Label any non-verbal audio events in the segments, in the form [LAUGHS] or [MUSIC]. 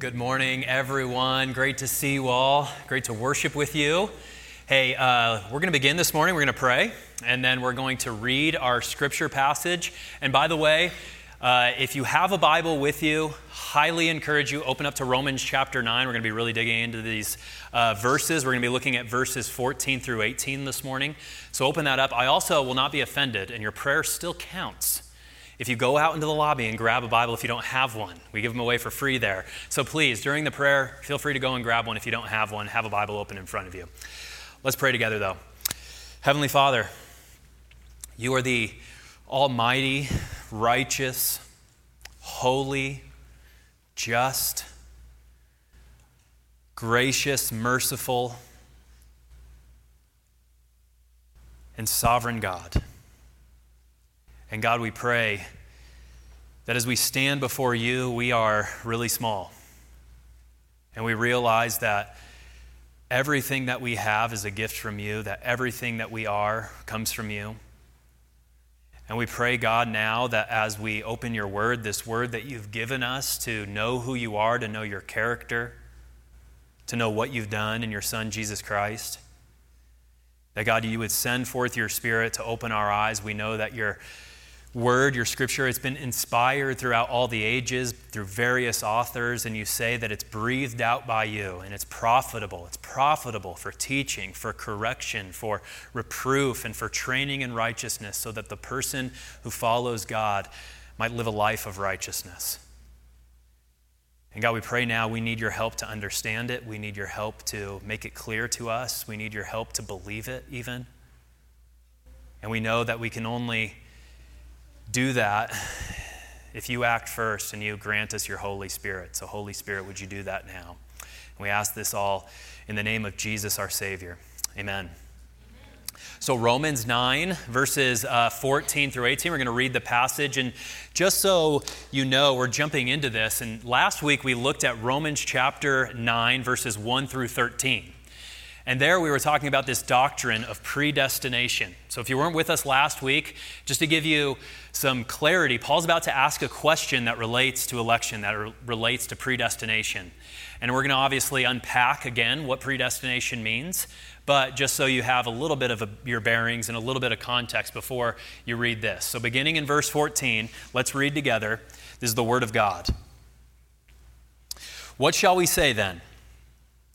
good morning, everyone. Great to see you all. Great to worship with you. Hey, uh, we're going to begin this morning. We're going to pray, and then we're going to read our scripture passage. And by the way, uh, if you have a Bible with you, highly encourage you open up to Romans chapter 9. We're going to be really digging into these uh, verses. We're going to be looking at verses 14 through 18 this morning. So open that up. I also will not be offended, and your prayer still counts if you go out into the lobby and grab a Bible if you don't have one. We give them away for free there. So please, during the prayer, feel free to go and grab one if you don't have one. Have a Bible open in front of you. Let's pray together, though. Heavenly Father, you are the almighty, righteous, holy, just, gracious, merciful, and sovereign God. And God, we pray that as we stand before you, we are really small. And we realize that everything that we have is a gift from you, that everything that we are comes from you. And we pray, God, now that as we open your word, this word that you've given us to know who you are, to know your character, to know what you've done in your Son, Jesus Christ, that God, you would send forth your spirit to open our eyes. We know that you're word, your scripture, it's been inspired throughout all the ages through various authors, and you say that it's breathed out by you and it's profitable. It's profitable for teaching, for correction, for reproof, and for training in righteousness, so that the person who follows God might live a life of righteousness. And God, we pray now we need your help to understand it. We need your help to make it clear to us. We need your help to believe it, even. And we know that we can only do that if you act first and you grant us your Holy Spirit. So, Holy Spirit, would you do that now? And we ask this all in the name of Jesus, our Savior. Amen. So, Romans 9, verses uh, 14 through 18, we're going to read the passage. And just so you know, we're jumping into this. And last week we looked at Romans chapter 9, verses 1 through 13. And there we were talking about this doctrine of predestination. So if you weren't with us last week, just to give you some clarity, Paul's about to ask a question that relates to election, that re- relates to predestination. And we're going to obviously unpack again what predestination means, but just so you have a little bit of a, your bearings and a little bit of context before you read this. So beginning in verse 14, let's read together. This is the Word of God. What shall we say then?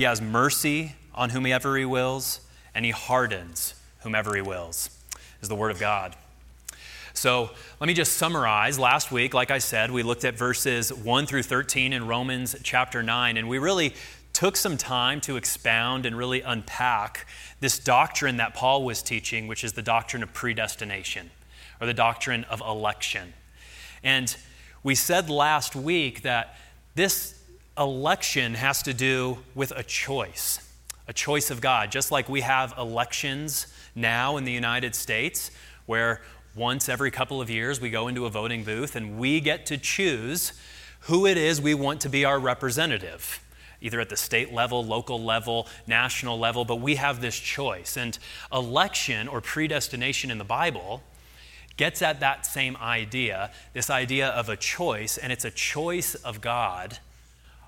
he has mercy on whomever he wills, and he hardens whomever he wills, is the word of God. So let me just summarize. Last week, like I said, we looked at verses 1 through 13 in Romans chapter 9, and we really took some time to expound and really unpack this doctrine that Paul was teaching, which is the doctrine of predestination or the doctrine of election. And we said last week that this election has to do with a choice, a choice of God. Just like we have elections now in the United States, where once every couple of years we go into a voting booth and we get to choose who it is we want to be our representative either at the state level, local level, national level, but we have this choice. And election or predestination in the Bible gets at that same idea this idea of a choice, and it's a choice of God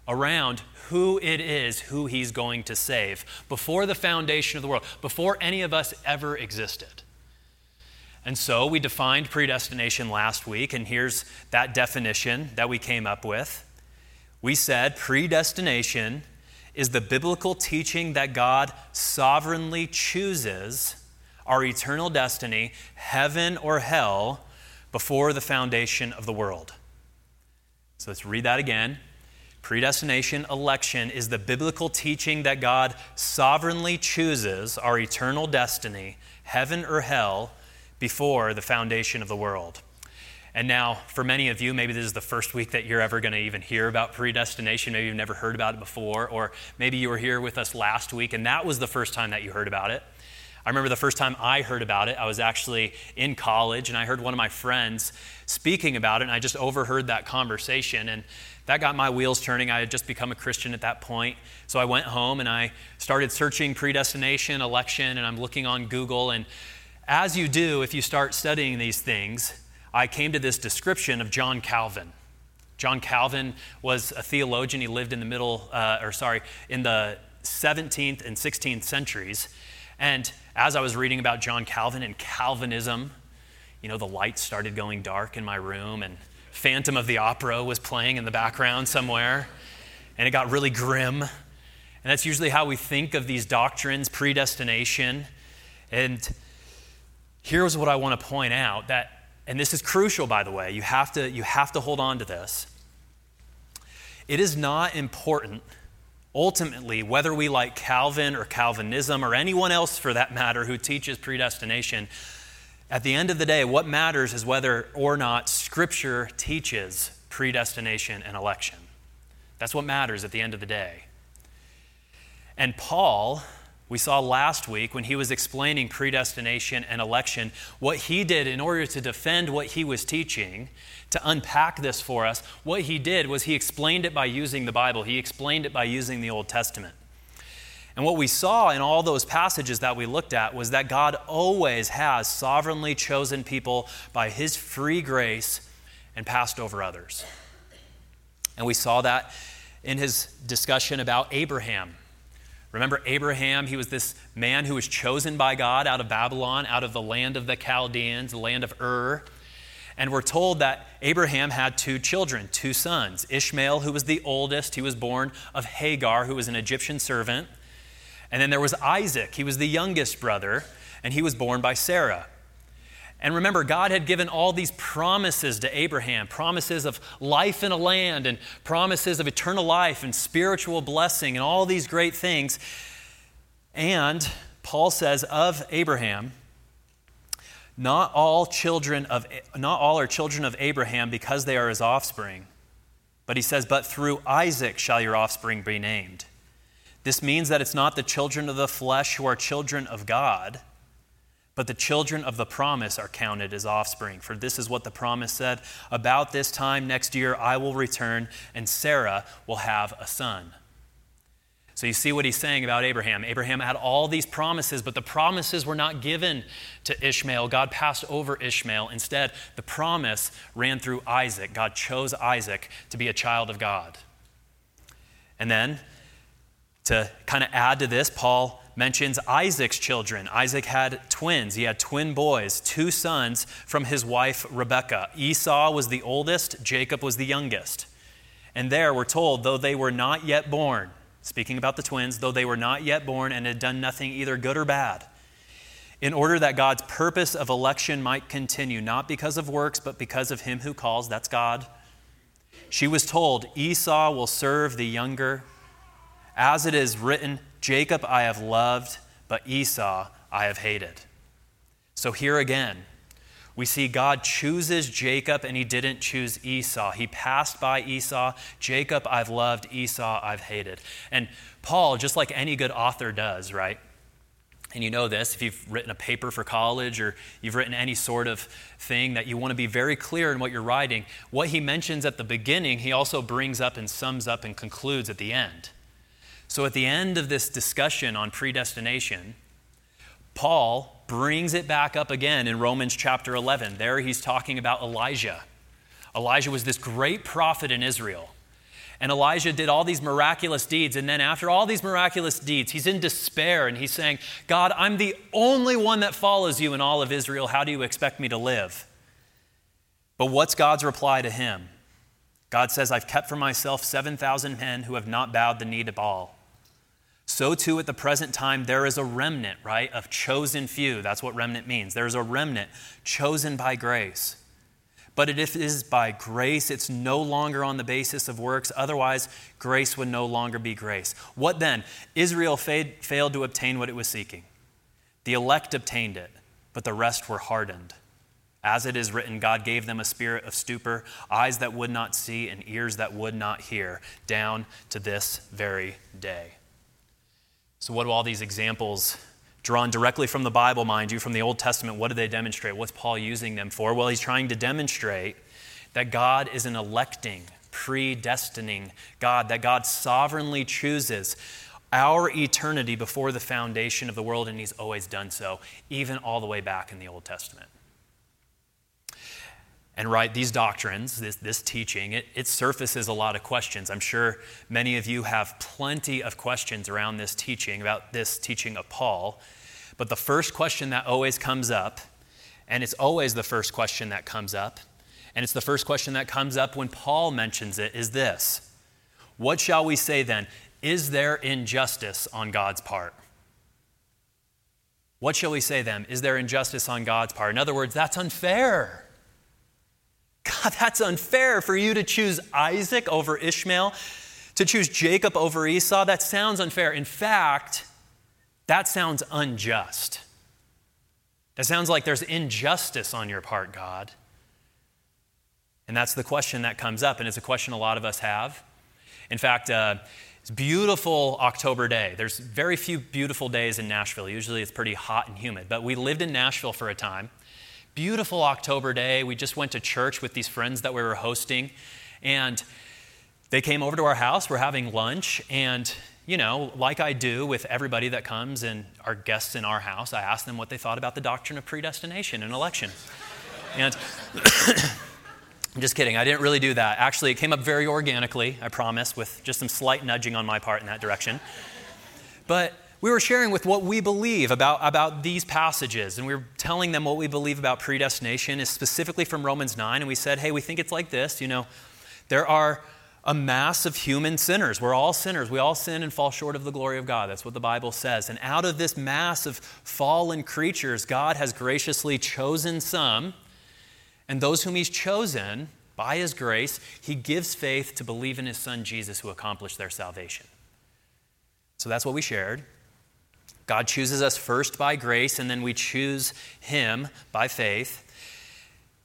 around who it is who he's going to save before the foundation of the world, before any of us ever existed. And so we defined predestination last week, and here's that definition that we came up with. We said predestination is the biblical teaching that God sovereignly chooses our eternal destiny, heaven or hell, before the foundation of the world. So let's read that again. Predestination, election, is the biblical teaching that God sovereignly chooses our eternal destiny, heaven or hell, before the foundation of the world. And now, for many of you, maybe this is the first week that you're ever going to even hear about predestination. Maybe you've never heard about it before, or maybe you were here with us last week and that was the first time that you heard about it. I remember the first time I heard about it, I was actually in college and I heard one of my friends speaking about it, and I just overheard that conversation. And that got my wheels turning. I had just become a Christian at that point. So I went home and I started searching predestination, election, and I'm looking on Google. And as you do, if you start studying these things, I came to this description of John Calvin. John Calvin was a theologian. He lived in the middle, uh, or sorry, in the 17th and 16th centuries. And as I was reading about John Calvin and Calvinism, you know, the lights started going dark in my room, and Phantom of the Opera was playing in the background somewhere, and it got really grim. And that's usually how we think of these doctrines, predestination. And here's what I want to point out that and this is crucial, by the way, you have to, you have to hold on to this. It is not important, ultimately, whether we like Calvin or Calvinism or anyone else for that matter who teaches predestination. At the end of the day, what matters is whether or not Scripture teaches predestination and election. That's what matters at the end of the day. And Paul we saw last week when he was explaining predestination and election, what he did in order to defend what he was teaching, to unpack this for us, what he did was he explained it by using the Bible, he explained it by using the Old Testament. And what we saw in all those passages that we looked at was that God always has sovereignly chosen people by his free grace and passed over others. And we saw that in his discussion about Abraham Remember Abraham? He was this man who was chosen by God out of Babylon, out of the land of the Chaldeans, the land of Ur. And we're told that Abraham had two children, two sons. Ishmael, who was the oldest, he was born of Hagar, who was an Egyptian servant. And then there was Isaac, he was the youngest brother, and he was born by Sarah. And remember, God had given all these promises to Abraham promises of life in a land, and promises of eternal life, and spiritual blessing, and all these great things. And Paul says of Abraham, not all children of not all are children of Abraham because they are his offspring. But he says, But through Isaac shall your offspring be named. This means that it's not the children of the flesh who are children of God but the children of the promise are counted as offspring. For this is what the promise said About this time next year I will return, and Sarah will have a son. So you see what he's saying about Abraham. Abraham had all these promises, but the promises were not given to Ishmael. God passed over Ishmael. Instead, the promise ran through Isaac. God chose Isaac to be a child of God. And then, to kind of add to this, Paul mentions Isaac's children. Isaac had twins. He had twin boys, two sons from his wife Rebekah. Esau was the oldest, Jacob was the youngest. And there we're told, though they were not yet born, speaking about the twins, though they were not yet born and had done nothing either good or bad, in order that God's purpose of election might continue, not because of works, but because of him who calls, that's God. She was told, Esau will serve the younger. As it is written, Jacob I have loved, but Esau I have hated. So here again, we see God chooses Jacob and he didn't choose Esau. He passed by Esau. Jacob I've loved, Esau I've hated. And Paul, just like any good author does, right? And you know this if you've written a paper for college or you've written any sort of thing that you want to be very clear in what you're writing, what he mentions at the beginning, he also brings up and sums up and concludes at the end. So at the end of this discussion on predestination, Paul brings it back up again in Romans chapter 11. There he's talking about Elijah. Elijah was this great prophet in Israel. And Elijah did all these miraculous deeds. And then, after all these miraculous deeds, he's in despair and he's saying, God, I'm the only one that follows you in all of Israel. How do you expect me to live? But what's God's reply to him? God says, I've kept for myself 7,000 men who have not bowed the knee to Baal. So, too, at the present time, there is a remnant, right, of chosen few. That's what remnant means. There's a remnant chosen by grace. But if it is by grace, it's no longer on the basis of works. Otherwise, grace would no longer be grace. What then? Israel failed to obtain what it was seeking. The elect obtained it, but the rest were hardened. As it is written, God gave them a spirit of stupor, eyes that would not see, and ears that would not hear, down to this very day. So, what do all these examples, drawn directly from the Bible, mind you, from the Old Testament, what do they demonstrate? What's Paul using them for? Well, he's trying to demonstrate that God is an electing, predestining God, that God sovereignly chooses our eternity before the foundation of the world, and he's always done so, even all the way back in the Old Testament. And right, these doctrines, this, this teaching, it, it surfaces a lot of questions. I'm sure many of you have plenty of questions around this teaching, about this teaching of Paul. But the first question that always comes up, and it's always the first question that comes up, and it's the first question that comes up when Paul mentions it, is this What shall we say then? Is there injustice on God's part? What shall we say then? Is there injustice on God's part? In other words, that's unfair. God, that's unfair for you to choose Isaac over Ishmael, to choose Jacob over Esau. That sounds unfair. In fact, that sounds unjust. That sounds like there's injustice on your part, God. And that's the question that comes up, and it's a question a lot of us have. In fact, uh, it's beautiful October day. There's very few beautiful days in Nashville. Usually it's pretty hot and humid, but we lived in Nashville for a time. Beautiful October day. We just went to church with these friends that we were hosting, and they came over to our house. We're having lunch, and you know, like I do with everybody that comes and our guests in our house, I asked them what they thought about the doctrine of predestination and election. and I'm [COUGHS] just kidding, I didn't really do that. Actually, it came up very organically, I promise, with just some slight nudging on my part in that direction. But we were sharing with what we believe about, about these passages, and we were telling them what we believe about predestination is specifically from Romans 9, and we said, hey, we think it's like this, you know, there are a mass of human sinners. We're all sinners. We all sin and fall short of the glory of God. That's what the Bible says. And out of this mass of fallen creatures, God has graciously chosen some, and those whom He's chosen, by His grace, He gives faith to believe in His Son Jesus who accomplished their salvation. So that's what we shared. God chooses us first by grace, and then we choose Him by faith.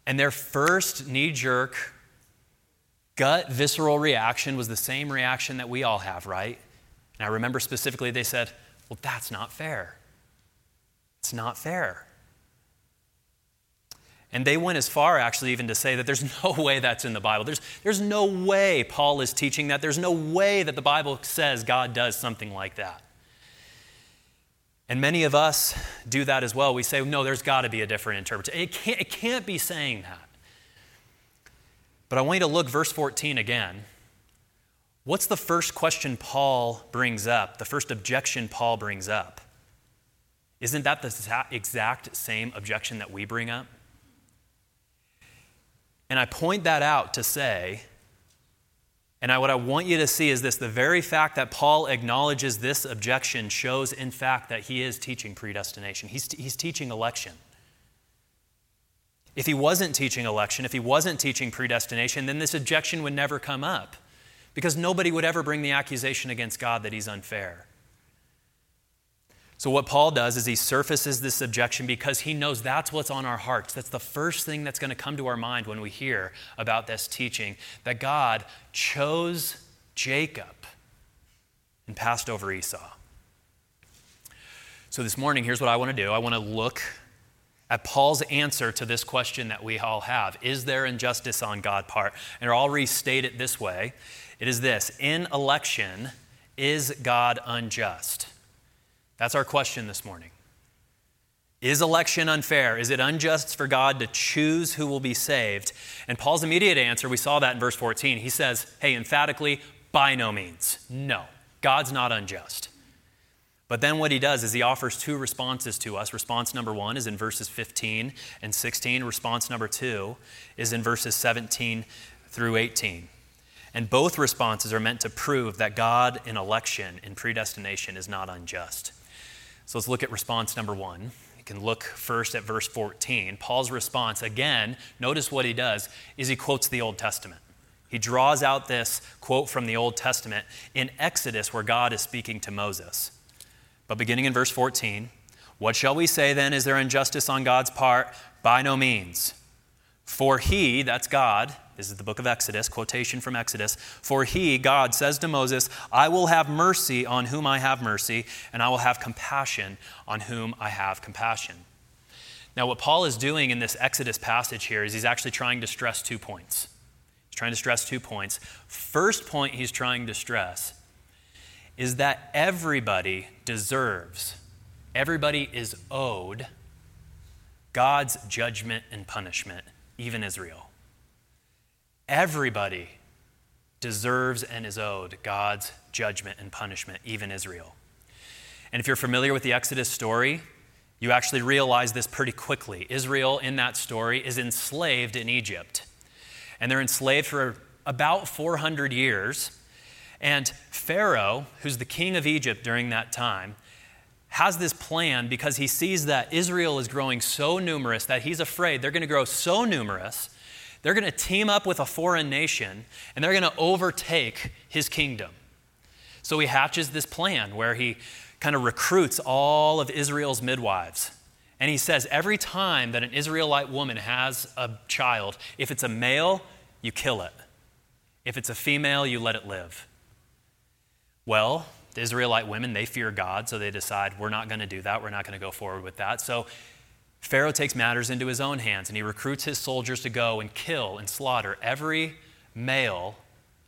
And their first knee jerk, gut, visceral reaction was the same reaction that we all have, right? And I remember specifically they said, Well, that's not fair. It's not fair. And they went as far, actually, even to say that there's [LAUGHS] no way that's in the Bible. There's, there's no way Paul is teaching that. There's no way that the Bible says God does something like that. And many of us do that as well. We say, no, there's got to be a different interpretation. It can't, it can't be saying that. But I want you to look verse 14 again. What's the first question Paul brings up, the first objection Paul brings up? Isn't that the exact same objection that we bring up? And I point that out to say and I, what I want you to see is this the very fact that Paul acknowledges this objection shows, in fact, that he is teaching predestination. He's, he's teaching election. If he wasn't teaching election, if he wasn't teaching predestination, then this objection would never come up because nobody would ever bring the accusation against God that he's unfair. So, what Paul does is he surfaces this objection because he knows that's what's on our hearts. That's the first thing that's going to come to our mind when we hear about this teaching that God chose Jacob and passed over Esau. So, this morning, here's what I want to do I want to look at Paul's answer to this question that we all have Is there injustice on God's part? And I'll restate it this way it is this In election, is God unjust? That's our question this morning. Is election unfair? Is it unjust for God to choose who will be saved? And Paul's immediate answer, we saw that in verse 14. He says, hey, emphatically, by no means. No, God's not unjust. But then what he does is he offers two responses to us. Response number one is in verses 15 and 16. Response number two is in verses 17 through 18. And both responses are meant to prove that God in election, in predestination, is not unjust. So let's look at response number one. You can look first at verse 14. Paul's response, again, notice what he does, is he quotes the Old Testament. He draws out this quote from the Old Testament in Exodus, where God is speaking to Moses. But beginning in verse 14, what shall we say then? Is there injustice on God's part? By no means. For he, that's God, this is the book of Exodus, quotation from Exodus. For he, God, says to Moses, I will have mercy on whom I have mercy, and I will have compassion on whom I have compassion. Now, what Paul is doing in this Exodus passage here is he's actually trying to stress two points. He's trying to stress two points. First point he's trying to stress is that everybody deserves, everybody is owed God's judgment and punishment, even Israel. Everybody deserves and is owed God's judgment and punishment, even Israel. And if you're familiar with the Exodus story, you actually realize this pretty quickly. Israel, in that story, is enslaved in Egypt. And they're enslaved for about 400 years. And Pharaoh, who's the king of Egypt during that time, has this plan because he sees that Israel is growing so numerous that he's afraid they're going to grow so numerous, they're going to team up with a foreign nation and they're going to overtake his kingdom. So he hatches this plan where he kind of recruits all of Israel's midwives. And he says every time that an Israelite woman has a child, if it's a male, you kill it. If it's a female, you let it live. Well, the Israelite women, they fear God, so they decide, we're not going to do that. We're not going to go forward with that. So Pharaoh takes matters into his own hands and he recruits his soldiers to go and kill and slaughter every male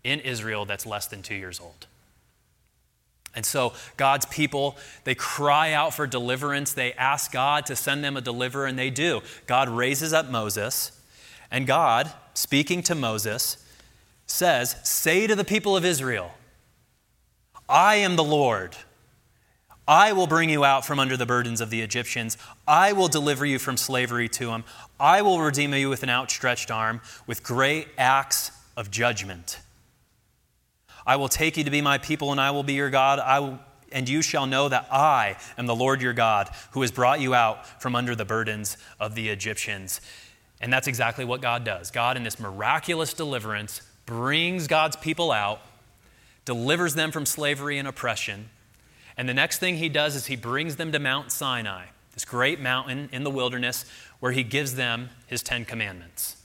in Israel that's less than two years old. And so God's people, they cry out for deliverance. They ask God to send them a deliverer, and they do. God raises up Moses, and God, speaking to Moses, says, Say to the people of Israel, I am the Lord. I will bring you out from under the burdens of the Egyptians. I will deliver you from slavery to them. I will redeem you with an outstretched arm, with great acts of judgment. I will take you to be my people, and I will be your God. I will, and you shall know that I am the Lord your God, who has brought you out from under the burdens of the Egyptians. And that's exactly what God does. God, in this miraculous deliverance, brings God's people out, delivers them from slavery and oppression. And the next thing he does is he brings them to Mount Sinai, this great mountain in the wilderness, where he gives them his Ten Commandments.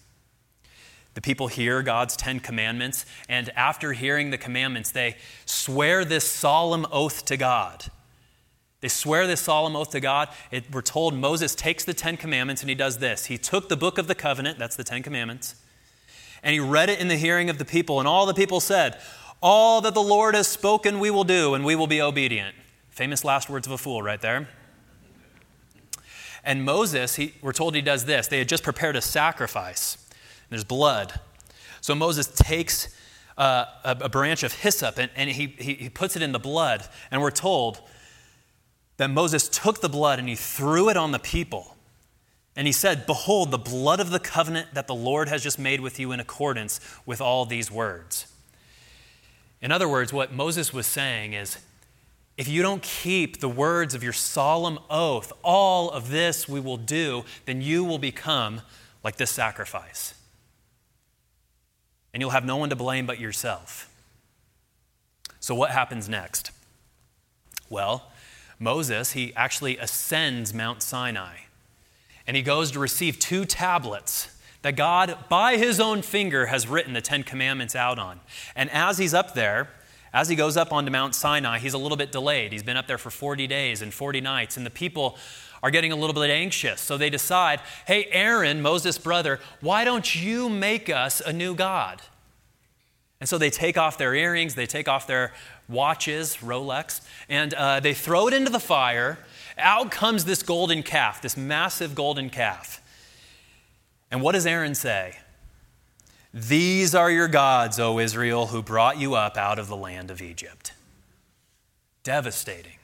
The people hear God's Ten Commandments, and after hearing the commandments, they swear this solemn oath to God. They swear this solemn oath to God. It, we're told Moses takes the Ten Commandments and he does this. He took the book of the covenant, that's the Ten Commandments, and he read it in the hearing of the people, and all the people said, All that the Lord has spoken, we will do, and we will be obedient. Famous last words of a fool, right there. And Moses, he, we're told he does this. They had just prepared a sacrifice there's blood. So Moses takes uh, a, a, branch of hyssop and, and he, he, he puts it in the blood. And we're told that Moses took the blood and he threw it on the people. And he said, Behold, the blood of the covenant that the Lord has just made with you in accordance with all these words. In other words, what Moses was saying is, if you don't keep the words of your solemn oath, all of this we will do, then you will become like this sacrifice and you'll have no one to blame but yourself. So, what happens next? Well, Moses, he actually ascends Mount Sinai, and he goes to receive two tablets that God, by his own finger, has written the Ten Commandments out on. And as he's up there, as he goes up onto Mount Sinai, he's a little bit delayed. He's been up there for 40 days and 40 nights, and the people are getting a little bit anxious. So they decide, hey, Aaron, Moses' brother, why don't you make us a new God? And so they take off their earrings, they take off their watches, Rolex, and uh, they throw it into the fire. Out comes this golden calf, this massive golden calf. And what does Aaron say? These are your gods, O Israel, who brought you up out of the land of Egypt. Devastating.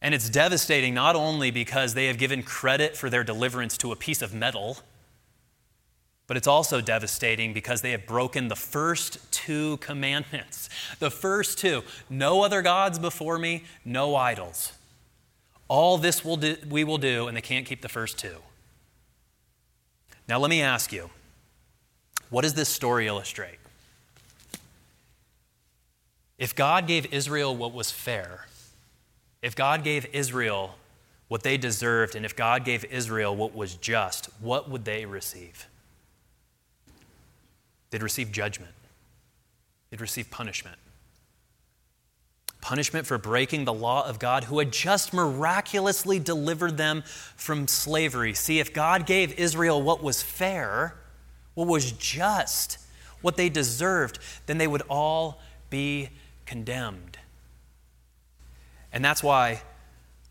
And it's devastating not only because they have given credit for their deliverance to a piece of metal, but it's also devastating because they have broken the first two commandments. The first two no other gods before me, no idols. All this will do, we will do, and they can't keep the first two. Now, let me ask you what does this story illustrate? If God gave Israel what was fair, if God gave Israel what they deserved, and if God gave Israel what was just, what would they receive? They'd receive judgment, they'd receive punishment. Punishment for breaking the law of God, who had just miraculously delivered them from slavery. See, if God gave Israel what was fair, what was just, what they deserved, then they would all be condemned. And that's why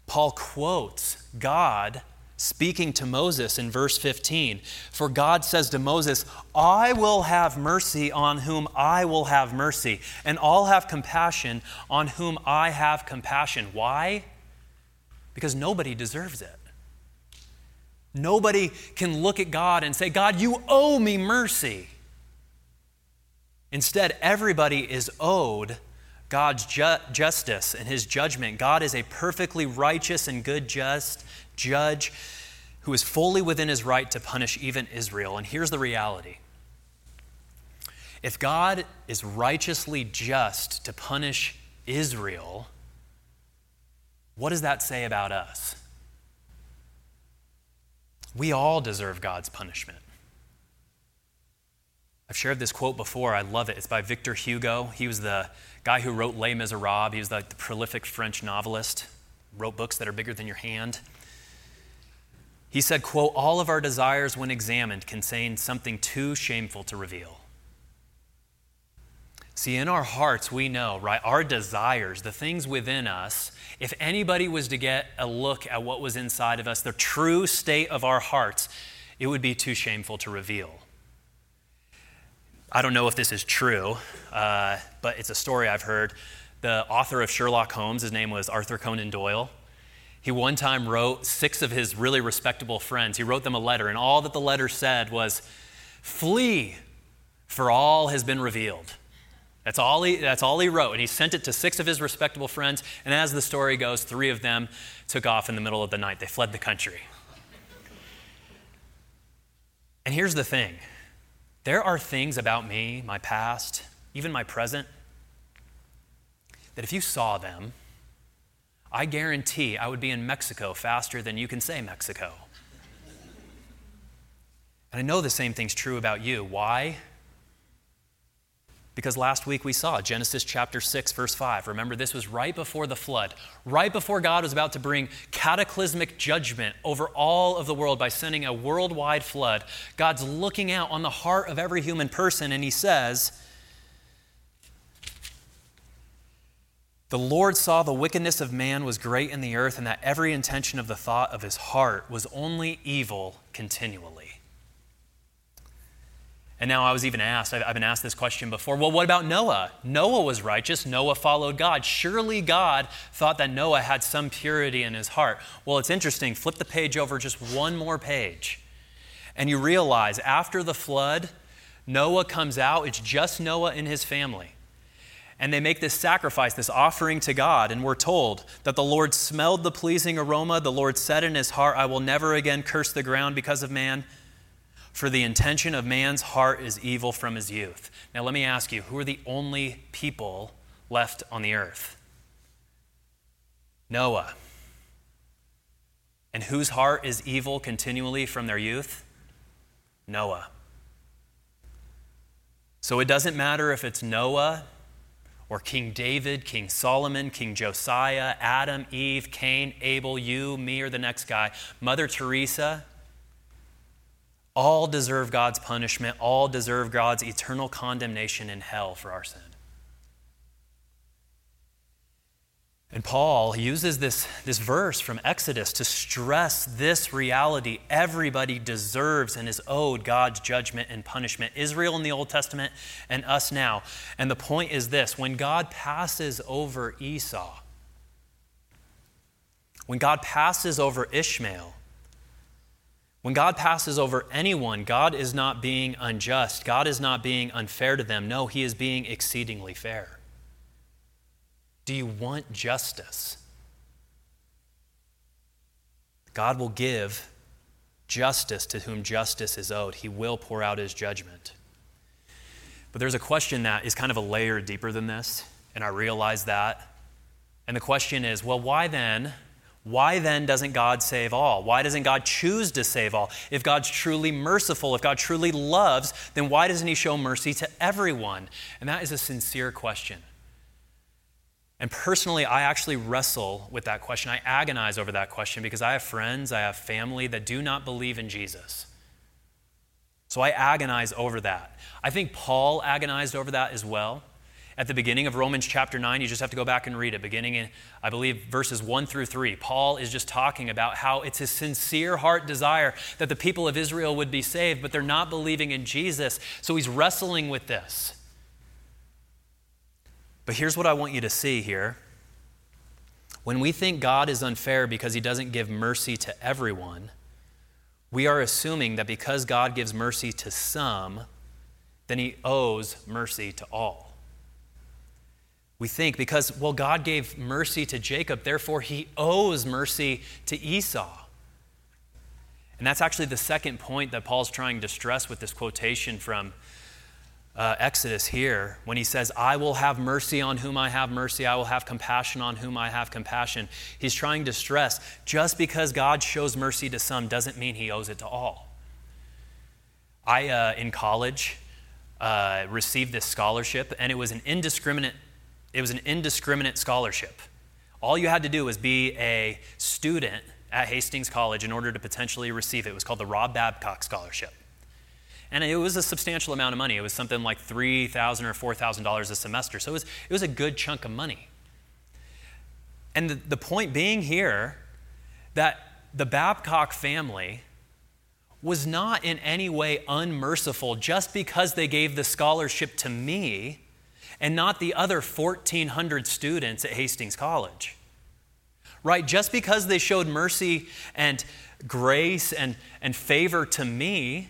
Paul quotes God speaking to Moses in verse 15. For God says to Moses, I will have mercy on whom I will have mercy, and I'll have compassion on whom I have compassion. Why? Because nobody deserves it. Nobody can look at God and say, God, you owe me mercy. Instead, everybody is owed God's ju- justice and his judgment. God is a perfectly righteous and good just judge who is fully within his right to punish even Israel. And here's the reality if God is righteously just to punish Israel, what does that say about us? We all deserve God's punishment. I've shared this quote before. I love it. It's by Victor Hugo. He was the guy who wrote Les Miserables. He was like the prolific French novelist, wrote books that are bigger than your hand. He said, quote, all of our desires when examined contain something too shameful to reveal. See, in our hearts, we know, right? Our desires, the things within us, if anybody was to get a look at what was inside of us, the true state of our hearts, it would be too shameful to reveal. I don't know if this is true, uh, but it's a story I've heard. The author of Sherlock Holmes, his name was Arthur Conan Doyle. He one time wrote six of his really respectable friends. He wrote them a letter, and all that the letter said was, Flee, for all has been revealed. That's all, he, that's all he wrote. And he sent it to six of his respectable friends. And as the story goes, three of them took off in the middle of the night. They fled the country. And here's the thing there are things about me, my past, even my present, that if you saw them, I guarantee I would be in Mexico faster than you can say Mexico. And I know the same thing's true about you. Why? Because last week we saw Genesis chapter 6, verse 5. Remember, this was right before the flood, right before God was about to bring cataclysmic judgment over all of the world by sending a worldwide flood. God's looking out on the heart of every human person, and He says, The Lord saw the wickedness of man was great in the earth, and that every intention of the thought of his heart was only evil continually. And now I was even asked, I've been asked this question before well, what about Noah? Noah was righteous. Noah followed God. Surely God thought that Noah had some purity in his heart. Well, it's interesting. Flip the page over just one more page. And you realize after the flood, Noah comes out. It's just Noah and his family. And they make this sacrifice, this offering to God. And we're told that the Lord smelled the pleasing aroma. The Lord said in his heart, I will never again curse the ground because of man for the intention of man's heart is evil from his youth. Now, let me ask you who are the only people left on the earth? Noah. And whose heart is evil continually from their youth? Noah. So it doesn't matter if it's Noah or King David, King Solomon, King Josiah, Adam, Eve, Cain, Abel, you, me, or the next guy, Mother Teresa, all deserve God's punishment, all deserve God's eternal condemnation in hell for our sin. And Paul he uses this, this verse from Exodus to stress this reality. Everybody deserves and is owed God's judgment and punishment. Israel in the Old Testament and us now. And the point is this when God passes over Esau, when God passes over Ishmael, when God passes over anyone, God is not being unjust. God is not being unfair to them. No, He is being exceedingly fair. Do you want justice? God will give justice to whom justice is owed. He will pour out His judgment. But there's a question that is kind of a layer deeper than this, and I realize that. And the question is well, why then? why then doesn't God save all? Why doesn't God choose to save all? If God's truly merciful, if God truly loves, then why doesn't He show mercy to everyone? And that is a sincere question. And personally, I actually wrestle with that question. I agonize over that question because I have friends, I have family that do not believe in Jesus. So I agonize over that. I think Paul agonized over that as well. At the beginning of Romans chapter 9, you just have to go back and read it, beginning in, I believe, verses 1 through 3. Paul is just talking about how it's his sincere heart desire that the people of Israel would be saved, but they're not believing in Jesus. So he's wrestling with this. But here's what I want you to see here. When we think God is unfair because he doesn't give mercy to everyone, we are assuming that because God gives mercy to some, then he owes mercy to all. We think because, well, God gave mercy to Jacob, therefore he owes mercy to Esau. And that's actually the second point that Paul's trying to stress with this quotation from uh, Exodus here when he says, I will have mercy on whom I have mercy, I will have compassion on whom I have compassion. He's trying to stress just because God shows mercy to some doesn't mean he owes it to all. I, uh, in college, uh, received this scholarship, and it was an indiscriminate. It was an indiscriminate scholarship. All you had to do was be a student at Hastings College in order to potentially receive it. It was called the Rob Babcock Scholarship. And it was a substantial amount of money. It was something like 3,000 or $4,000 a semester. So it was, it was a good chunk of money. And the, the point being here that the Babcock family was not in any way unmerciful just because they gave the scholarship to me and not the other 1,400 students at Hastings College. Right? Just because they showed mercy and grace and, and favor to me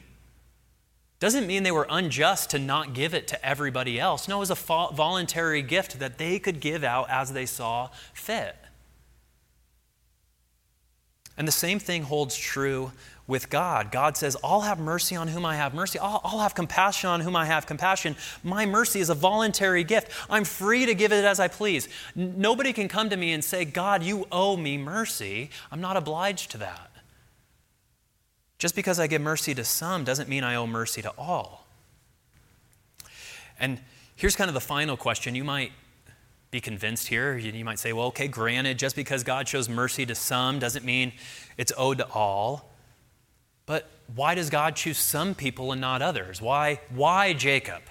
doesn't mean they were unjust to not give it to everybody else. No, it was a voluntary gift that they could give out as they saw fit. And the same thing holds true with God. God says, I'll have mercy on whom I have mercy. I'll, I'll, have compassion on whom I have compassion. My mercy is a voluntary gift. I'm free to give it as I please. Nobody can come to me and say, God, you owe me mercy. I'm not obliged to that. Just because I give mercy to some doesn't mean I owe mercy to all. And here's kind of the final question. You might be convinced here. You might say, well, okay, granted, just because God shows mercy to some doesn't mean it's owed to all. But why does God choose some people and not others? Why, why Jacob?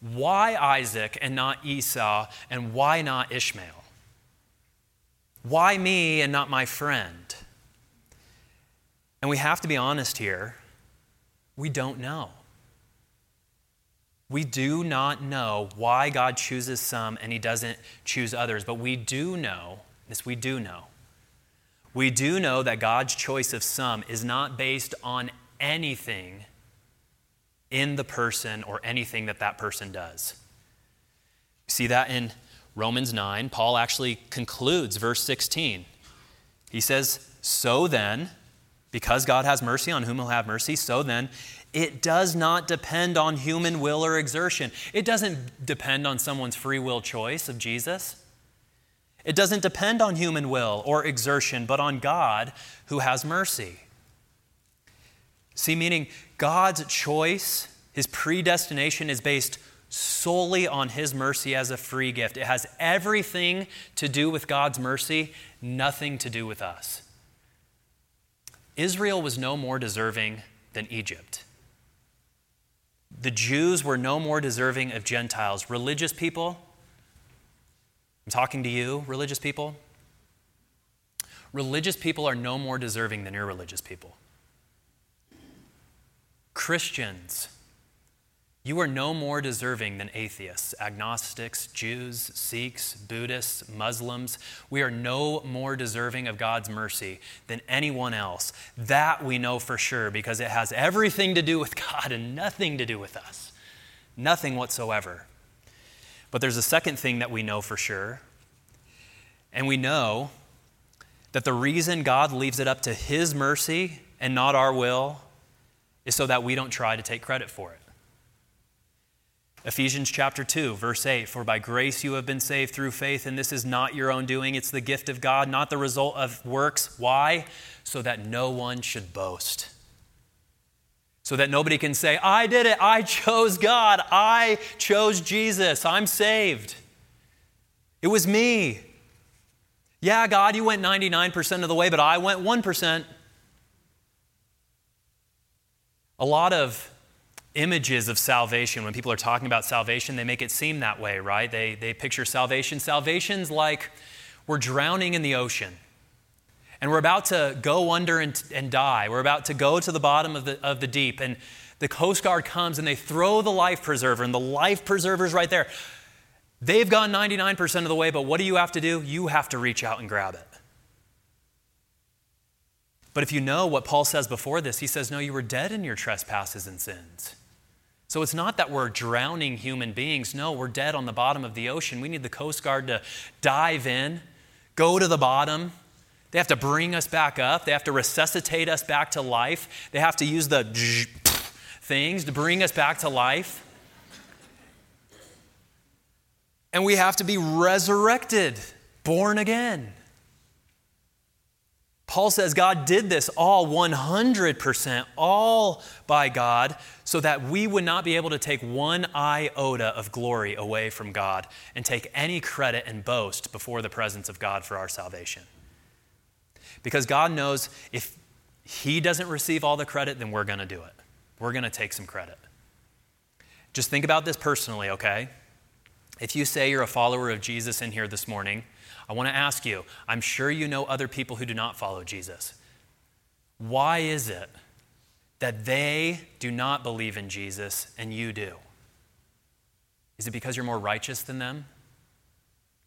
Why Isaac and not Esau? And why not Ishmael? Why me and not my friend? And we have to be honest here. We don't know. We do not know why God chooses some and he doesn't choose others, but we do know, this we do know. We do know that God's choice of some is not based on anything in the person or anything that that person does. See that in Romans 9. Paul actually concludes verse 16. He says, So then, because God has mercy on whom he'll have mercy, so then it does not depend on human will or exertion. It doesn't depend on someone's free will choice of Jesus. It doesn't depend on human will or exertion, but on God who has mercy. See, meaning God's choice, his predestination is based solely on his mercy as a free gift. It has everything to do with God's mercy, nothing to do with us. Israel was no more deserving than Egypt. The Jews were no more deserving of Gentiles. Religious people, I'm talking to you, religious people. Religious people are no more deserving than irreligious people. Christians you are no more deserving than atheists, agnostics, Jews, Sikhs, Buddhists, Muslims. We are no more deserving of God's mercy than anyone else. That we know for sure because it has everything to do with [LAUGHS] God and nothing to do with us. Nothing whatsoever. But there's a second thing that we know for sure. And we know that the reason God leaves it up to His mercy and not our will is so that we don't try to take credit for it. Ephesians chapter 2, verse 8 For by grace you have been saved through faith, and this is not your own doing, it's the gift of God, not the result of works. Why? So that no one should boast. So that nobody can say, I did it, I chose God, I chose Jesus, I'm saved. It was me. Yeah, God, you went 99% of the way, but I went 1%. A lot of images of salvation, when people are talking about salvation, they make it seem that way, right? They, they picture salvation. Salvation's like we're drowning in the ocean and we're about to go under and, and die. We're about to go to the bottom of the, of the deep. And the Coast Guard comes and they throw the life preserver, and the life preserver's right there. They've gone 99% of the way, but what do you have to do? You have to reach out and grab it. But if you know what Paul says before this, he says, No, you were dead in your trespasses and sins. So it's not that we're drowning human beings. No, we're dead on the bottom of the ocean. We need the Coast Guard to dive in, go to the bottom. They have to bring us back up. They have to resuscitate us back to life. They have to use the things to bring us back to life. And we have to be resurrected, born again. Paul says God did this all 100%, all by God, so that we would not be able to take one iota of glory away from God and take any credit and boast before the presence of God for our salvation. Because God knows if He doesn't receive all the credit, then we're going to do it. We're going to take some credit. Just think about this personally, okay? If you say you're a follower of Jesus in here this morning, I want to ask you I'm sure you know other people who do not follow Jesus. Why is it that they do not believe in Jesus and you do? Is it because you're more righteous than them?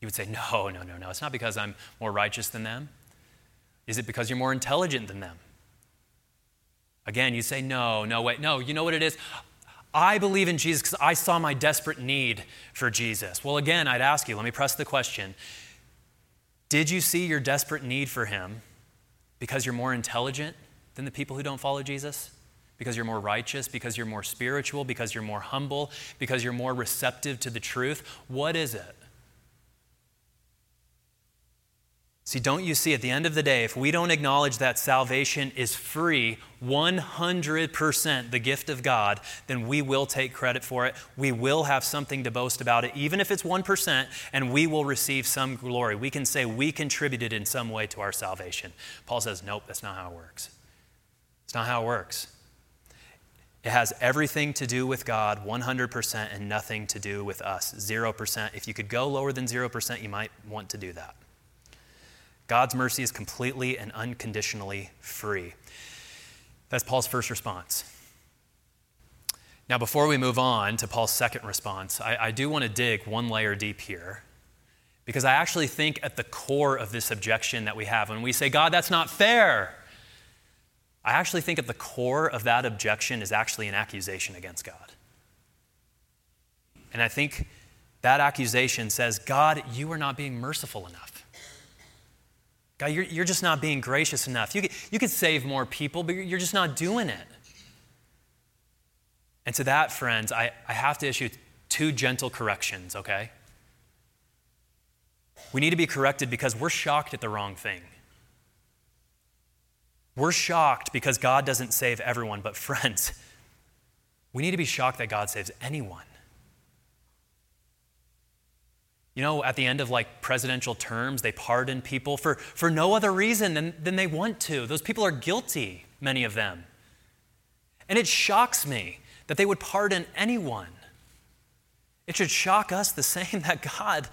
You would say, no, no, no, no. It's not because I'm more righteous than them. Is it because you're more intelligent than them? Again, you say, no, no, wait, no. You know what it is? I believe in Jesus because I saw my desperate need for Jesus. Well, again, I'd ask you, let me press the question did you see your desperate need for him because you're more intelligent than the people who don't follow Jesus? Because you're more righteous, because you're more spiritual, because you're more humble, because you're more receptive to the truth? What is it? See, don't you see, at the end of the day, if we don't acknowledge that salvation is free, 100% the gift of God, then we will take credit for it. We will have something to boast about it, even if it's 1%, and we will receive some glory. We can say we contributed in some way to our salvation. Paul says, nope, that's not how it works. It's not how it works. It has everything to do with God, 100%, and nothing to do with us, 0%. If you could go lower than 0%, you might want to do that. God's mercy is completely and unconditionally free. That's Paul's first response. Now, before we move on to Paul's second response, I, I do want to dig one layer deep here because I actually think at the core of this objection that we have, when we say, God, that's not fair, I actually think at the core of that objection is actually an accusation against God. And I think that accusation says, God, you are not being merciful enough. God, you're, you're just not being gracious enough. You could, you could save more people, but you're just not doing it. And to that, friends, I, I have to issue two gentle corrections, okay? We need to be corrected because we're shocked at the wrong thing. We're shocked because God doesn't save everyone, but friends, we need to be shocked that God saves anyone. You know, at the end of like presidential terms, they pardon people for, for no other reason than, than they want to. Those people are guilty, many of them. And it shocks me that they would pardon anyone. It should shock us the same [LAUGHS] that God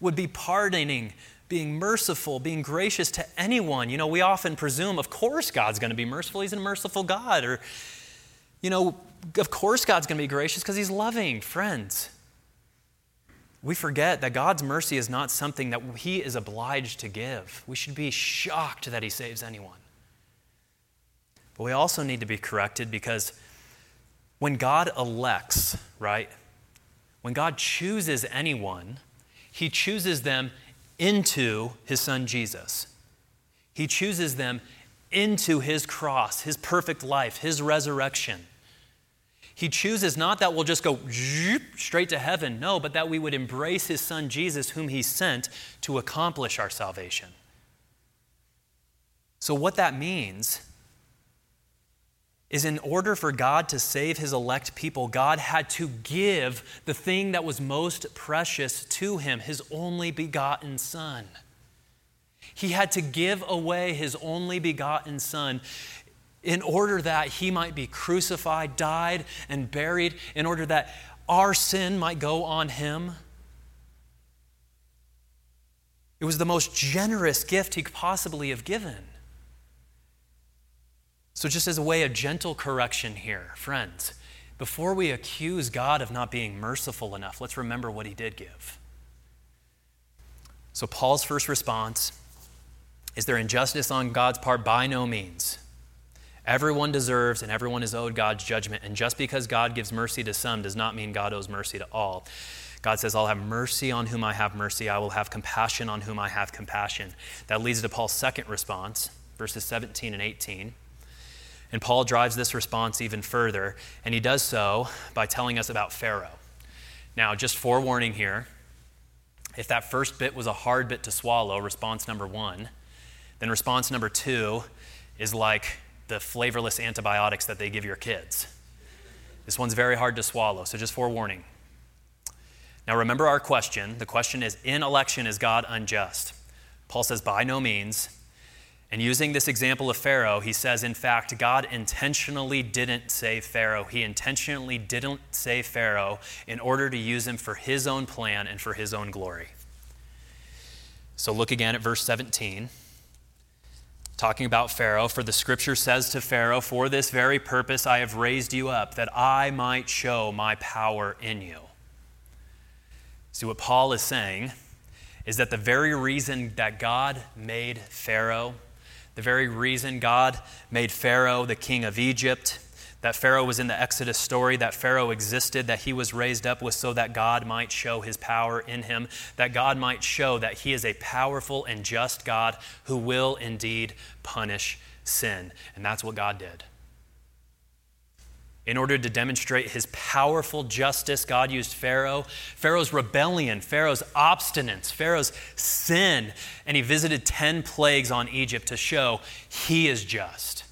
would be pardoning, being merciful, being gracious to anyone. You know, we often presume, of course, God's going to be merciful. He's a merciful God. Or, you know, of course, God's going to be gracious because He's loving. Friends, we forget that God's mercy is not something that He is obliged to give. We should be shocked that He saves anyone. But we also need to be corrected because when God elects, right, when God chooses anyone, He chooses them into His Son Jesus. He chooses them into His cross, His perfect life, His resurrection. He chooses not that we'll just go straight to heaven, no, but that we would embrace His Son Jesus, whom He sent to accomplish our salvation. So, what that means is in order for God to save his elect people, God had to give the thing that was most precious to him, his only begotten Son. He had to give away his only begotten Son in order that he might be crucified, died, and buried, in order that our sin might go on him. It was the most generous gift he could possibly have given. So, just as a way of gentle correction here, friends, before we accuse God of not being merciful enough, let's remember what he did give. So, Paul's first response is there injustice on God's part? By no means. Everyone deserves and everyone is owed God's judgment. And just because God gives mercy to some does not mean God owes mercy to all. God says, I'll have mercy on whom I have mercy. I will have compassion on whom I have compassion. That leads to Paul's second response, verses 17 and 18. And Paul drives this response even further, and he does so by telling us about Pharaoh. Now, just forewarning here if that first bit was a hard bit to swallow, response number one, then response number two is like the flavorless antibiotics that they give your kids. This one's very hard to swallow, so just forewarning. Now, remember our question. The question is In election, is God unjust? Paul says, By no means. And using this example of Pharaoh, he says, in fact, God intentionally didn't save Pharaoh. He intentionally didn't save Pharaoh in order to use him for his own plan and for his own glory. So look again at verse 17. Talking about Pharaoh, for the scripture says to Pharaoh, For this very purpose I have raised you up, that I might show my power in you. See, what Paul is saying is that the very reason that God made Pharaoh the very reason God made Pharaoh the king of Egypt, that Pharaoh was in the Exodus story, that Pharaoh existed, that he was raised up was so that God might show his power in him, that God might show that he is a powerful and just God who will indeed punish sin. And that's what God did. In order to demonstrate his powerful justice, God used Pharaoh, Pharaoh's rebellion, Pharaoh's obstinance, Pharaoh's sin, and he visited 10 plagues on Egypt to show he is just.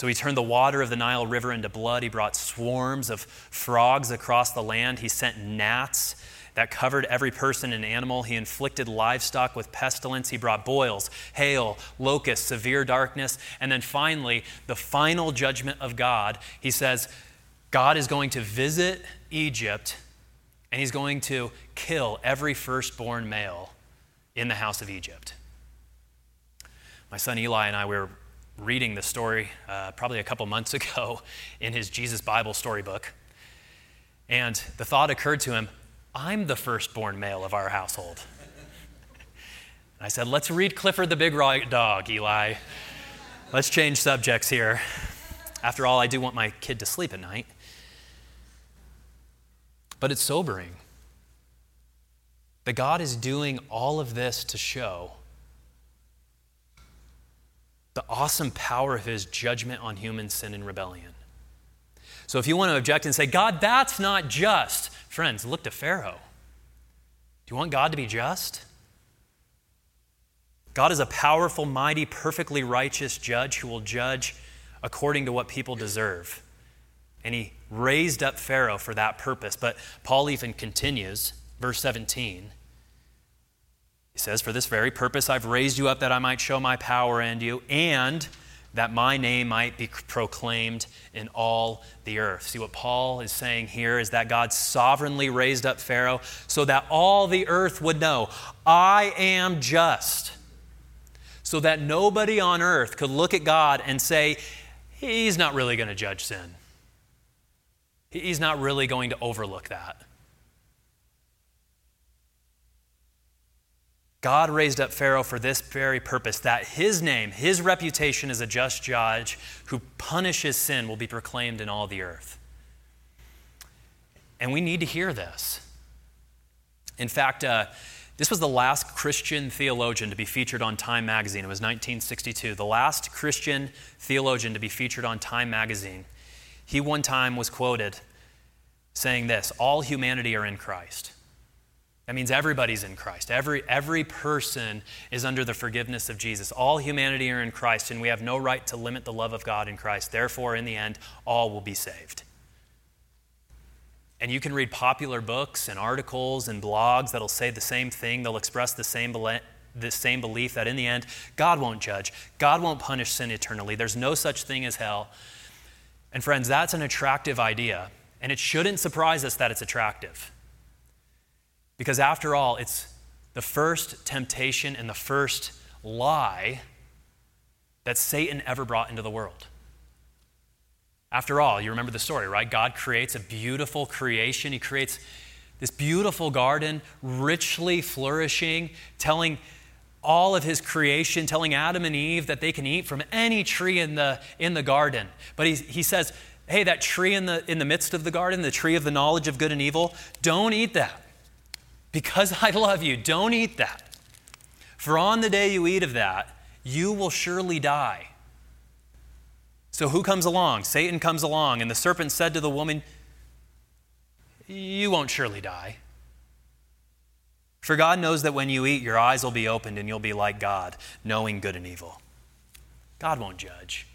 So he turned the water of the Nile River into blood. He brought swarms of frogs across the land. He sent gnats that covered every person and animal. He inflicted livestock with pestilence. He brought boils, hail, locusts, severe darkness. And then finally, the final judgment of God, he says, God is going to visit Egypt and he's going to kill every firstborn male in the house of Egypt. My son Eli and I were reading the story uh, probably a couple months [LAUGHS] ago in his Jesus Bible storybook. And the thought occurred to him I'm the firstborn male of our household. [LAUGHS] I said, Let's read Clifford the Big Dog, Eli. Let's change subjects here. After all, I do want my kid to sleep at night. But it's sobering that God is doing all of this to show the awesome power of his judgment on human sin and rebellion. So if you want to object and say, God, that's not just, friends, look to Pharaoh. Do you want God to be just? God is a powerful, mighty, perfectly righteous judge who will judge according to what people deserve. And he raised up Pharaoh for that purpose. But Paul even continues, verse 17. He says, For this very purpose I've raised you up that I might show my power in you, and that my name might be proclaimed in all the earth. See, what Paul is saying here is that God sovereignly raised up Pharaoh so that all the earth would know I am just. So that nobody on earth could look at God and say, He's not really going to judge sin. He's not really going to overlook that. God raised up Pharaoh for this very purpose that his name, his reputation as a just judge who punishes sin will be proclaimed in all the earth. And we need to hear this. In fact, uh, this was the last Christian theologian to be featured on Time magazine. It was 1962. The last Christian theologian to be featured on Time magazine. He one time was quoted saying this All humanity are in Christ. That means everybody's in Christ. Every, every person is under the forgiveness of Jesus. All humanity are in Christ, and we have no right to limit the love of God in Christ. Therefore, in the end, all will be saved. And you can read popular books and articles and blogs that'll say the same thing. They'll express the same, the same belief that in the end, God won't judge, God won't punish sin eternally. There's no such thing as hell. And friends, that's an attractive idea. And it shouldn't surprise us that it's attractive. Because after all, it's the first temptation and the first lie that Satan ever brought into the world. After all, you remember the story, right? God creates a beautiful creation. He creates this beautiful garden, richly flourishing, telling all of his creation, telling Adam and Eve that they can eat from any tree in the, in the garden. But he, he says, hey, that tree in the, in the midst of the garden, the tree of the knowledge of good and evil, don't eat that. Because I love you, don't eat that. For on the day you eat of that, you will surely die. So who comes along? Satan comes along, and the serpent said to the woman, You won't surely die. For God knows that when you eat, your eyes will be opened and you'll be like God, knowing good and evil. God won't judge.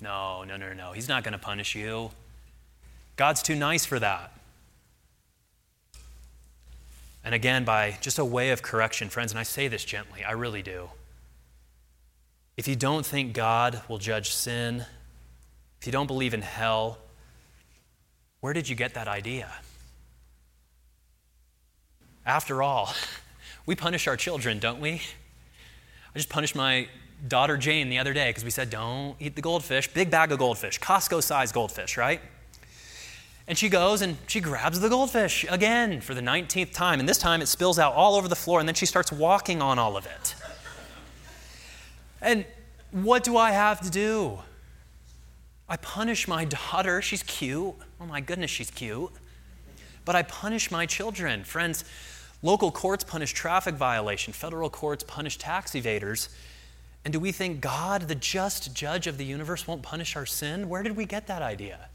No, no, no, no. He's not going to punish you. God's too nice for that. And again, by just a way of correction, friends, and I say this gently, I really do. If you don't think God will judge sin, if you don't believe in hell, where did you get that idea? After all, [LAUGHS] we punish our children, don't we? I just punished my daughter Jane the other day because we said, don't eat the goldfish. Big bag of goldfish, Costco size goldfish, right? And she goes and she grabs the goldfish again for the 19th time. And this time it spills out all over the floor, and then she starts walking on all of it. And what do I have to do? I punish my daughter. She's cute. Oh my goodness, she's cute. But I punish my children. Friends, local courts punish traffic violation, federal courts punish tax evaders. And do we think God, the just judge of the universe, won't punish our sin? Where did we get that idea?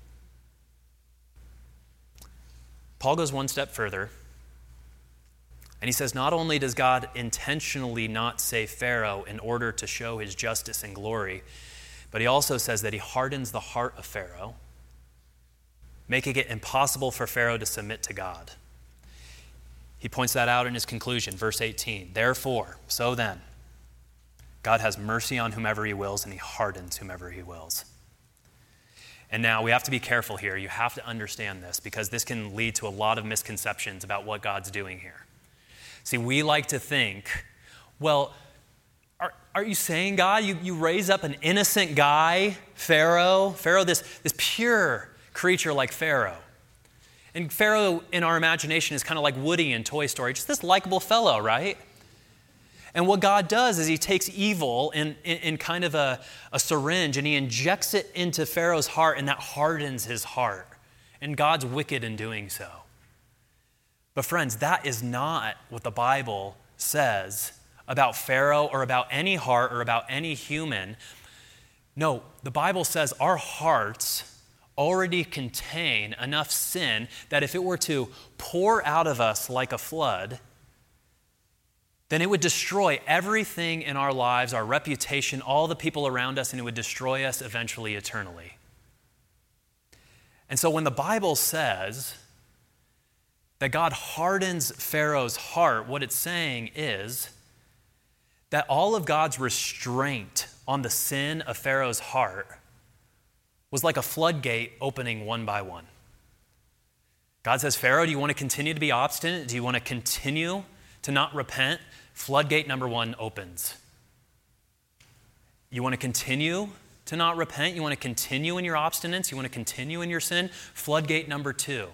Paul goes one step further, and he says not only does God intentionally not save Pharaoh in order to show his justice and glory, but he also says that he hardens the heart of Pharaoh, making it impossible for Pharaoh to submit to God. He points that out in his conclusion, verse 18. Therefore, so then, God has mercy on whomever he wills, and he hardens whomever he wills. And now we have to be careful here. You have to understand this because this can lead to a lot of misconceptions about what God's doing here. See, we like to think, well, are, are you saying, God, you, you raise up an innocent guy, Pharaoh? Pharaoh, this, this pure creature like Pharaoh. And Pharaoh, in our imagination, is kind of like Woody in Toy Story, just this likable fellow, right? And what God does is he takes evil in, in, in, kind of a, a syringe and he injects it into Pharaoh's heart, and that hardens his heart. And God's wicked in doing so. But, friends, that is not what the Bible says about Pharaoh or about any heart or about any human. No, the Bible says our hearts already contain enough sin that if it were to pour out of us like a flood, then it would destroy everything in our lives, our reputation, all the people around us, and it would destroy us eventually eternally. And so when the Bible says that God hardens Pharaoh's heart, what it's saying is that all of God's restraint on the sin of Pharaoh's heart was like a floodgate opening one by one. God says, Pharaoh, do you want to continue to be obstinate? Do you want to continue to not repent? Floodgate number one opens. You want to continue to not repent? You want to continue in your obstinance? You want to continue in your sin? Floodgate number two.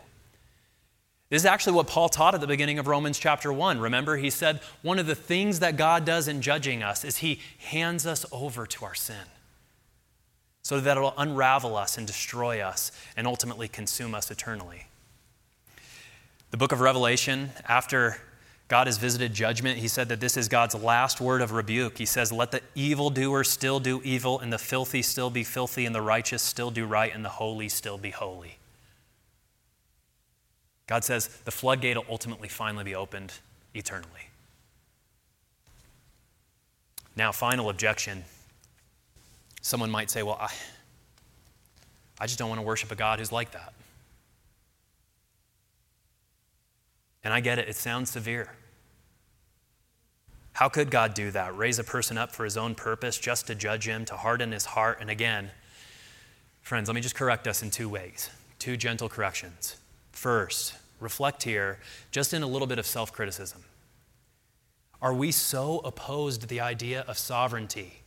This is actually what Paul taught at the beginning of Romans chapter 1. Remember, he said one of the things that God does in judging us is he hands us over to our sin so that it'll unravel us and destroy us and ultimately consume us eternally. The book of Revelation, after God has visited judgment. He said that this is God's last word of rebuke. He says, Let the evildoer still do evil, and the filthy still be filthy, and the righteous still do right, and the holy still be holy. God says the floodgate will ultimately finally be opened eternally. Now, final objection. Someone might say, Well, I, I just don't want to worship a God who's like that. And I get it, it sounds severe. How could God do that? Raise a person up for his own purpose just to judge him, to harden his heart? And again, friends, let me just correct us in two ways, two gentle corrections. First, reflect here just in a little bit of self criticism. Are we so opposed to the idea of sovereignty?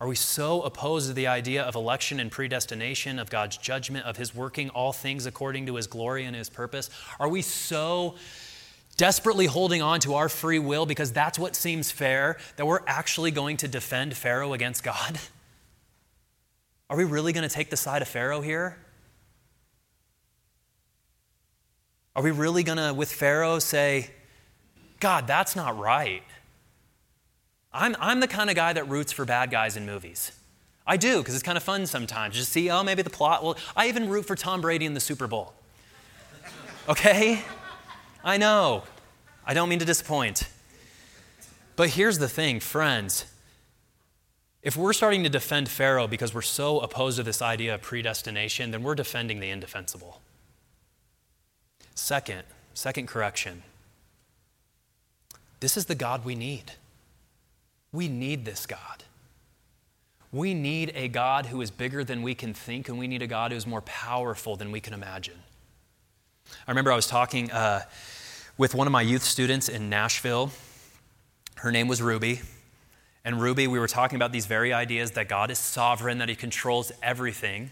Are we so opposed to the idea of election and predestination, of God's judgment, of His working all things according to His glory and His purpose? Are we so desperately holding on to our free will because that's what seems fair that we're actually going to defend Pharaoh against God? [LAUGHS] Are we really going to take the side of Pharaoh here? Are we really going to, with Pharaoh, say, God, that's not right? I'm, I'm the kind of guy that roots for bad guys in movies. I do, because it's kind of fun sometimes. Just see, oh, maybe the plot will. I even root for Tom Brady in the Super Bowl. [LAUGHS] Okay? I know. I don't mean to disappoint. But here's the thing, friends. If we're starting to defend Pharaoh because we're so opposed to this idea of predestination, then we're defending the indefensible. Second, second correction. This is the God we need. We need this God. We need a God who is bigger than we can think, and we need a God who is more powerful than we can imagine. I remember I was talking uh, with one of my youth students in Nashville. Her name was Ruby. And Ruby, we were talking about these very ideas that God is sovereign, that He controls everything.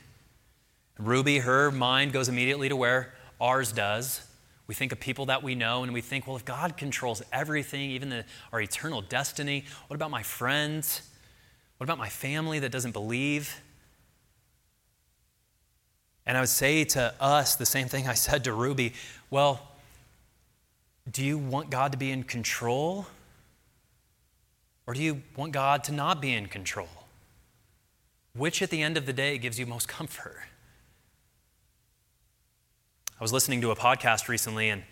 Ruby, her mind goes immediately to where ours does. We think of people that we know and we think, well, if God controls everything, even the, our eternal destiny, what about my friends? What about my family that doesn't believe? And I would say to us the same thing I said to Ruby well, do you want God to be in control? Or do you want God to not be in control? Which at the end of the day gives you most [LAUGHS] comfort? I was listening to a podcast recently and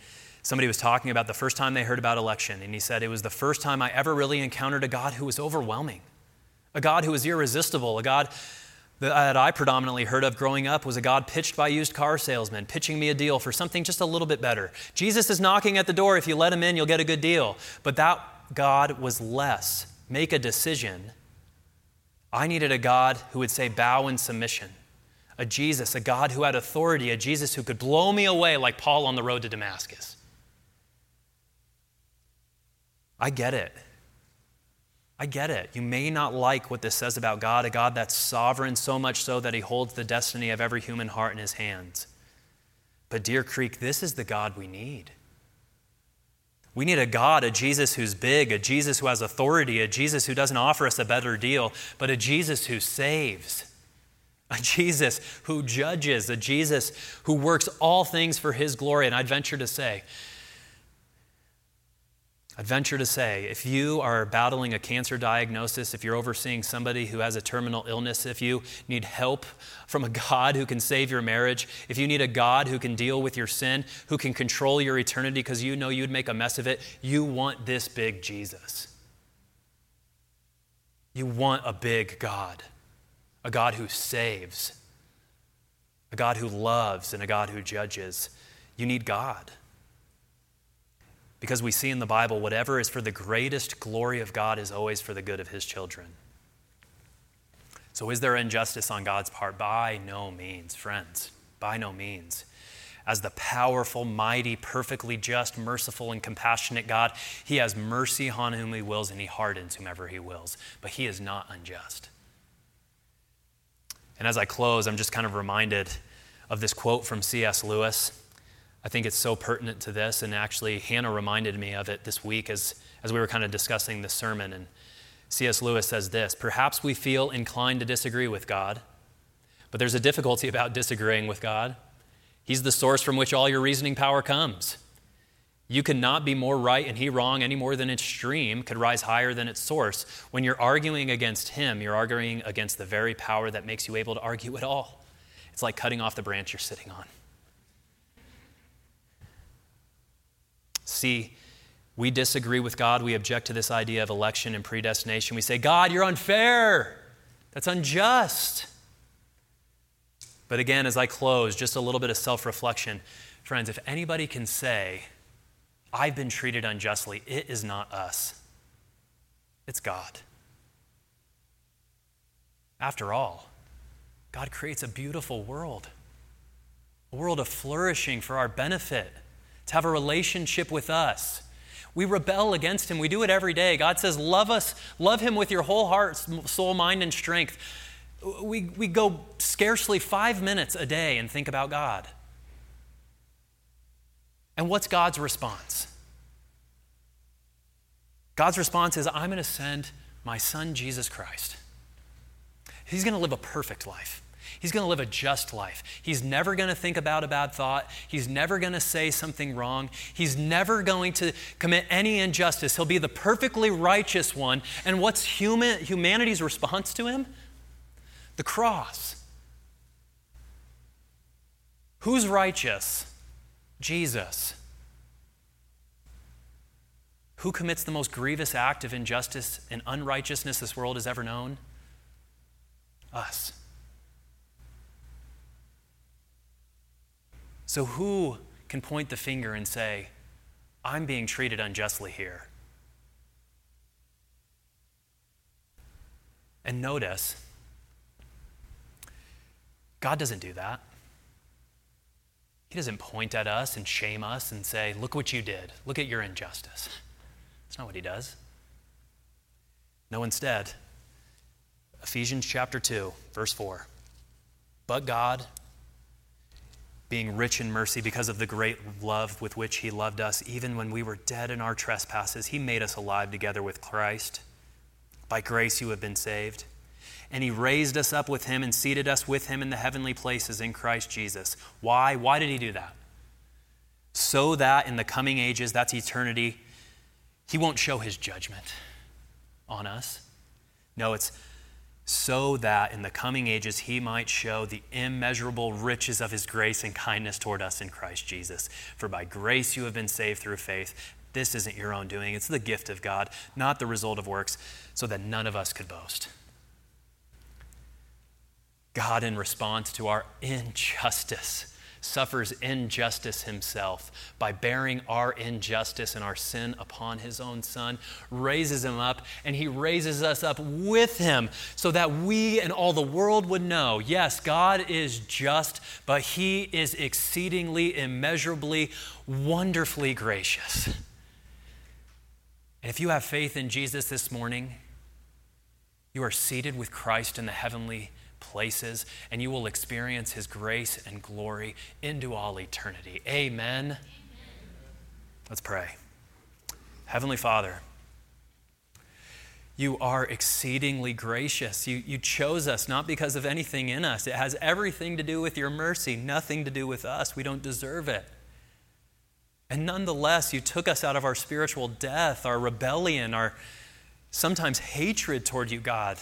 somebody was talking about the first time they heard about election. And he said, It was the first time I ever really encountered a God who was overwhelming, a God who was irresistible, a God that I predominantly heard of growing up was a God pitched by used car salesmen, pitching me a deal for something just a little bit better. Jesus is knocking at the door. If you let him in, you'll get a good deal. But that God was less. Make a decision. I needed a God who would say, bow in submission a Jesus, a God who had authority, a Jesus who could blow me away like Paul on the road to Damascus. I get it. I get it. You may not like what this says about God, a God that's sovereign, so much so that he holds the destiny of every human heart in his hands. But, Deer Creek, this is the God we need. We need a God, a Jesus who's big, a Jesus who has authority, a Jesus who doesn't offer us a better deal, but a Jesus who saves a Jesus who judges, a Jesus who works all things for his glory. And I'd venture to say, I'd venture to say, if you are battling a cancer diagnosis, if you're overseeing somebody who has a terminal illness, if you need help from a [LAUGHS] God who can save your marriage, if you need a God who can deal with your sin, who can control your eternity because you know you'd make a mess of it, you want this big Jesus. You want a big God a God who saves, a God who loves, and a God who judges. You need God. Because we see in the Bible, whatever is for the greatest glory of God is always for the good of his children. So, is there injustice on God's part? By no means, friends. By no means. As the powerful, mighty, perfectly just, merciful, and compassionate God, He has mercy on whom He wills and He hardens whomever He wills. But He is not unjust. And as I close, I'm just kind of reminded of this quote from C.S. Lewis. I think it's so pertinent to this, and actually, Hannah reminded me of it this week as, as we were kind of discussing the sermon. And C.S. Lewis says this Perhaps we feel inclined to disagree with God, but there's a difficulty about disagreeing with God. He's the source from which all your reasoning power comes. You cannot be more right and he wrong any more than its stream could rise higher than its source. When you're arguing against him, you're arguing against the very power that makes you able to argue at all. It's like cutting off the branch you're sitting on. See, we disagree with God. We object to this idea of election and predestination. We say, God, you're unfair. That's unjust. But again, as I close, just a little bit of self reflection. Friends, if anybody can say, I've been treated unjustly, it is not us, it's God. After all, God creates a beautiful world, a world of flourishing for our benefit, to have a relationship with us. We rebel against him. We do it every day. God says, Love us, love him with your whole heart, soul, mind, and strength. We, we go scarcely five minutes a day and think about God. And what's God's response? God's response is I'm going to send my son, Jesus Christ. He's going to live a perfect life. He's going to live a just life. He's never going to think about a bad thought. He's never going to say something wrong. He's never going to commit any injustice. He'll be the perfectly righteous one. And what's human, humanity's response to him? The cross. Who's righteous? Jesus. Who commits the most grievous act of injustice and unrighteousness this world has ever known? Us. So, who can point the finger and say, I'm being treated unjustly here? And notice, God doesn't do that. He doesn't point at us and shame us and say, Look what you did. Look at your injustice. That's not what he does. No, instead, Ephesians chapter 2, verse 4. But God, being rich in mercy because of the great love with which he loved us, even when we were dead in our trespasses, he made us alive together with Christ. By grace you have been saved. And he raised us up with him and seated us with him in the heavenly places in Christ Jesus. Why? Why did he do that? So that in the coming ages, that's eternity, he won't show his judgment on us. No, it's so that in the coming ages he might show the immeasurable riches of his grace and kindness toward us in Christ Jesus. For by grace you have been saved through faith. This isn't your own doing, it's the gift of God, not the result of works, so that none of us could boast. God, in response to our injustice, suffers injustice himself by bearing our injustice and our sin upon his own son, raises him up, and he raises us up with him so that we and all the world would know yes, God is just, but he is exceedingly, immeasurably, wonderfully gracious. And if you have faith in Jesus this morning, you are seated with Christ in the heavenly places, and you will experience His grace and glory into all eternity. Amen. Amen. Let's pray. Heavenly Father, you are exceedingly gracious. You, you chose us not because of anything in us. It has everything to do with your mercy, nothing to do with us. We don't deserve it. And nonetheless, you took us out of our spiritual death, our rebellion, our sometimes hatred toward you, God.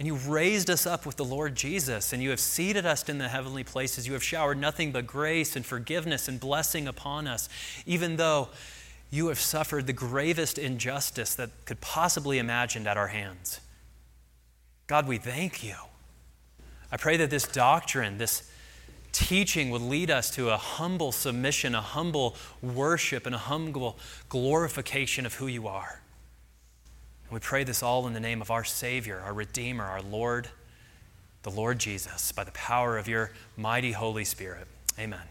And you've raised us up with the Lord Jesus, and you have seated us in the heavenly places. You have showered nothing but grace and forgiveness and blessing upon us, even though you have suffered the gravest injustice that could possibly imagined at our hands. God, we thank you. I pray that this doctrine, this teaching would lead us to a humble submission, a humble worship, and a humble glorification of who you are. We pray this all in the name of our Savior, our Redeemer, our Lord, the Lord Jesus, by the power of your mighty Holy Spirit. Amen.